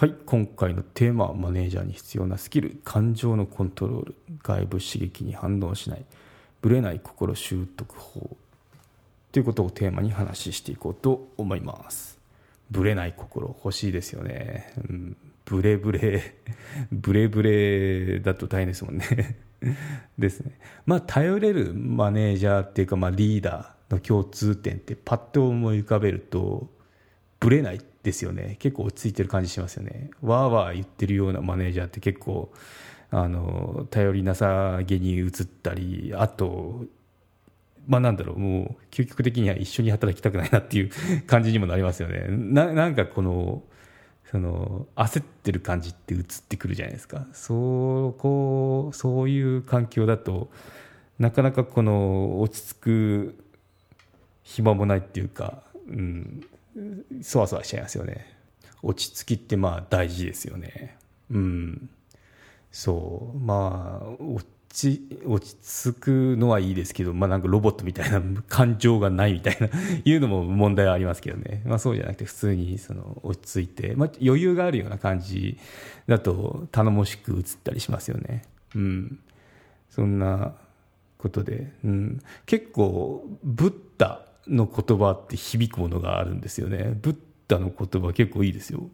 はい今回のテーマはマネージャーに必要なスキル感情のコントロール外部刺激に反応しないぶれない心習得法ということをテーマに話していこうと思います。ぶれない心欲しいですよね、うん、ブレブレ ブレブレだと大変ですもんね。ですね。まあ頼れるマネージャーっていうか、まあ、リーダーの共通点ってパッと思い浮かべるとぶれないですよね。結構落ち着いてる感じしますよね。わーわー言ってるようなマネージャーって結構あの頼りなさげに映ったりあとまあなんだろうもう究極的には一緒に働きたくないなっていう 感じにもなりますよね。ななんかこのその焦ってる感じって映ってくるじゃないですか。そうこうそういう環境だとなかなかこの落ち着く暇もないっていうか、うん、そわそわしちゃいますよね。落ち着きってまあ大事ですよね。うん。そう。まあ落ち落ち着くのはいいですけど、まあ、なんかロボットみたいな感情がないみたいな いうのも問題はありますけどね、まあ、そうじゃなくて普通にその落ち着いて、まあ、余裕があるような感じだと頼もしく映ったりしますよね。うん、そんなことで、うん、結構ブッダの言葉って響くものがあるんですよね。ブッダの言葉結構いいですよ。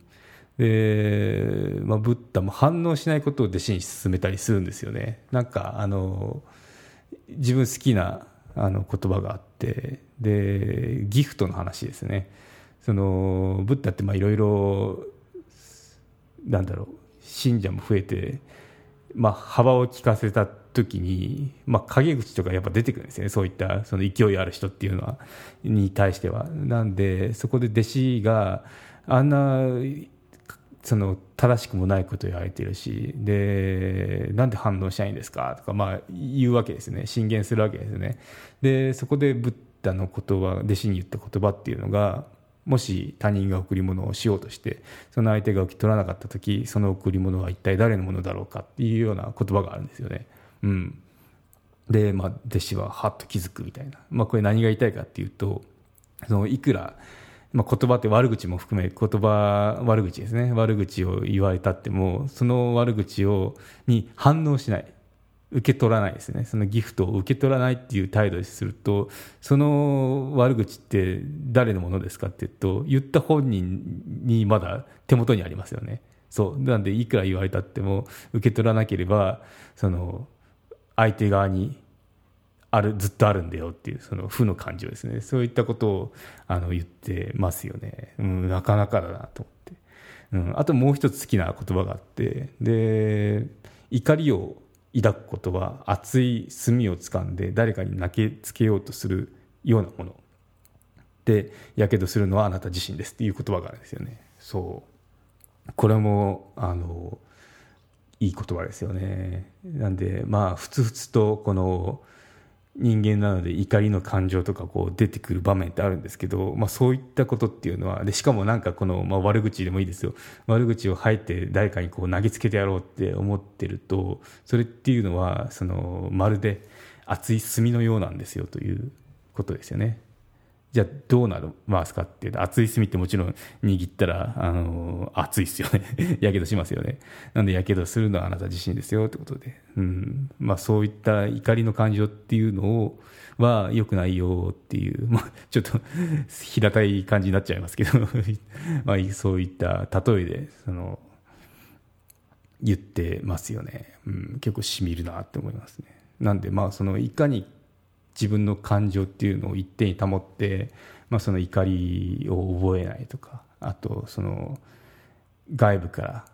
で、まあ、ブッダも反応しないことを弟子に勧めたりするんですよね。なんかあの自分好きなあの言葉があってでギフトの話ですね。そのブッダっていろいろなんだろう信者も増えて、まあ、幅を利かせた時に、まあ、陰口とかやっぱ出てくるんですよね。そういったその勢いある人っていうのは。に対しては。なんでそこで弟子があんなその正しくもないことを言われてるしでなんで反応しないんですか？とか、まあ、言うわけですね。進言するわけですね。でそこでブッダの言葉弟子に言った言葉っていうのがもし他人が贈り物をしようとしてその相手が受け取らなかった時その贈り物は一体誰のものだろうかっていうような言葉があるんですよね。うん、で、まあ、弟子ははっと気づくみたいな、まあ、これ何が言いたいかっていうとそのいくらまあ、言葉って悪口も含め言葉悪口ですね。悪口を言われたってもその悪口をに反応しない。受け取らないですね。そのギフトを受け取らないっていう態度にするとその悪口って誰のものですかって言うと言った本人にまだ手元にありますよね。そう。なんでいくら言われたっても受け取らなければその相手側にあるずっとあるんだよっていうその負の感情ですね。そういったことをあの言ってますよね、うん、なかなかだなと思って、うん、あともう一つ好きな言葉があってで怒りを抱くことは熱い炭を掴んで誰かに投げつけようとするようなもの。でやけどするのはあなた自身ですっていう言葉があるんですよね。そう。これもあのいい言葉ですよね。なんでまあふつふつとこの人間なので怒りの感情とかこう出てくる場面ってあるんですけど、まあ、そういったことっていうのはでしかもなんかこの、まあ、悪口でもいいですよ悪口を吐いて誰かにこう投げつけてやろうって思ってるとそれっていうのはそのまるで熱い炭のようなんですよということですよね。じゃあどうなりますかっていうと熱い炭ってもちろん握ったらあの熱いですよね。やけどしますよね。なんでやけどするのはあなた自身ですよってことで、うん。まあ、そういった怒りの感情っていうのをは良くないよっていう、まあ、ちょっと平たい感じになっちゃいますけど。まあそういった例えでその言ってますよね、うん、結構しみるなって思いますね。なんでまあそのいかに自分の感情っていうのを一定に保って、まあ、その怒りを覚えないとかあとその外部から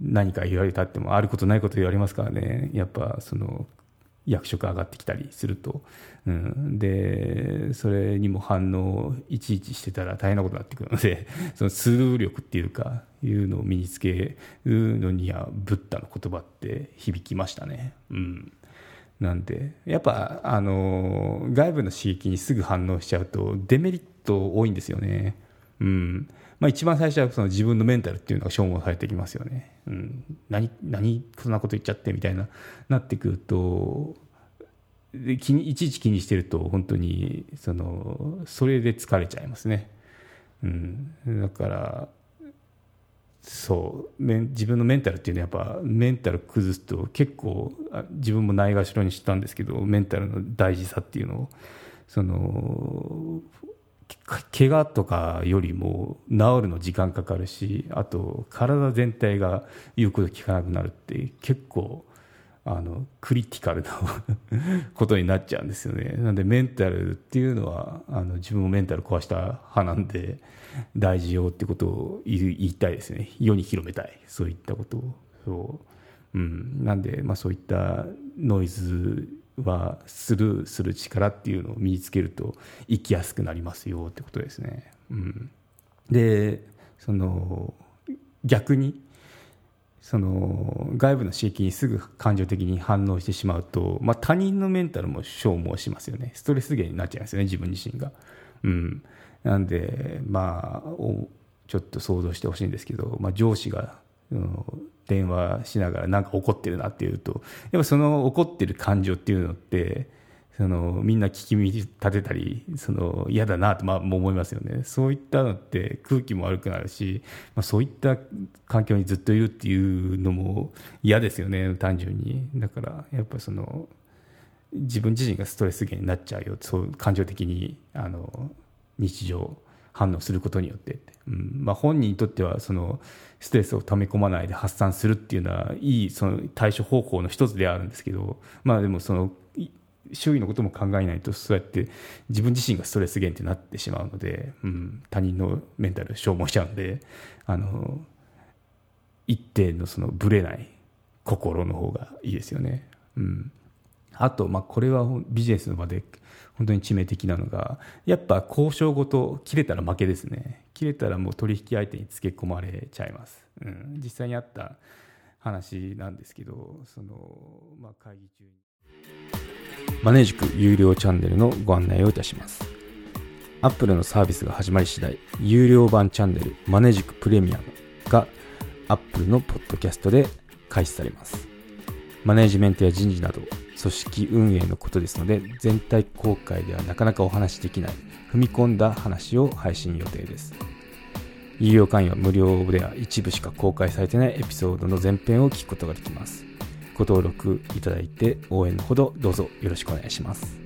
何か言われたってもあることないこと言われますからね。やっぱその役職上がってきたりすると、うん、でそれにも反応いちいちしてたら大変なことになってくるので そのスル力っていうかいうのを身につけるのにはブッダの言葉って響きましたね。うん。なんでやっぱあの外部の刺激にすぐ反応しちゃうとデメリット多いんですよね。うんまあ、一番最初はその自分のメンタルっていうのが消耗されてきますよね。うん、何何そんなこと言っちゃってみたいななってくるとで気にいちいち気にしてると本当にそのそれで疲れちゃいますね。うん、だからそう。自分のメンタルっていうのはやっぱメンタル崩すと結構自分もないがしろにしたんですけどメンタルの大事さっていうのをその怪我とかよりも治るの時間かかるしあと体全体が言うこと聞かなくなるって結構あのクリティカルな ことになっちゃうんですよね。なんでメンタルっていうのはあの自分もメンタル壊した派なんで大事よってことを言いたいですね。世に広めたい。そういったことを。そう、うん、なんで、まあ、そういったノイズはスルーする力っていうのを身につけると生きやすくなりますよってことですね。うん、でその逆にその外部の刺激にすぐ感情的に反応してしまうと、まあ、他人のメンタルも消耗しますよねストレス源になっちゃいますよね自分自身が。うん、なんでまあちょっと想像してほしいんですけど、まあ、上司が、うん、電話しながらなんか怒ってるなっていうとやっぱその怒ってる感情っていうのってそのみんな聞き耳立てたりその嫌だなと、まあ、思いますよね。そういったのって空気も悪くなるし、まあ、そういった環境にずっといるっていうのも嫌ですよね単純に。だからやっぱその自分自身がストレス源になっちゃうよ。そう感情的にあの日常反応することによって、うん。まあ、本人にとってはそのストレスを溜め込まないで発散するっていうのはいいその対処方法の一つであるんですけど、まあ、でもその周囲のことも考えないとそうやって自分自身がストレス源ってなってしまうので、うん、他人のメンタル消耗しちゃうんであの一定のそのぶれない心の方がいいですよね。うん、あと、まあ、これはビジネスの場で本当に致命的なのがやっぱ交渉ごと切れたら負けですね。切れたらもう取引相手につけ込まれちゃいます、うん、実際にあった話なんですけどその、まあ、会議中に。マネージク有料チャンネルのご案内をいたします。アップルのサービスが始まり次第有料版チャンネルマネージクプレミアムがアップルのポッドキャストで開始されます。マネージメントや人事など組織運営のことですので全体公開ではなかなかお話しできない踏み込んだ話を配信予定です。有料会員は無料では一部しか公開されてないエピソードの前編を聞くことができます。ご登録いただいて応援のほどどうぞよろしくお願いします。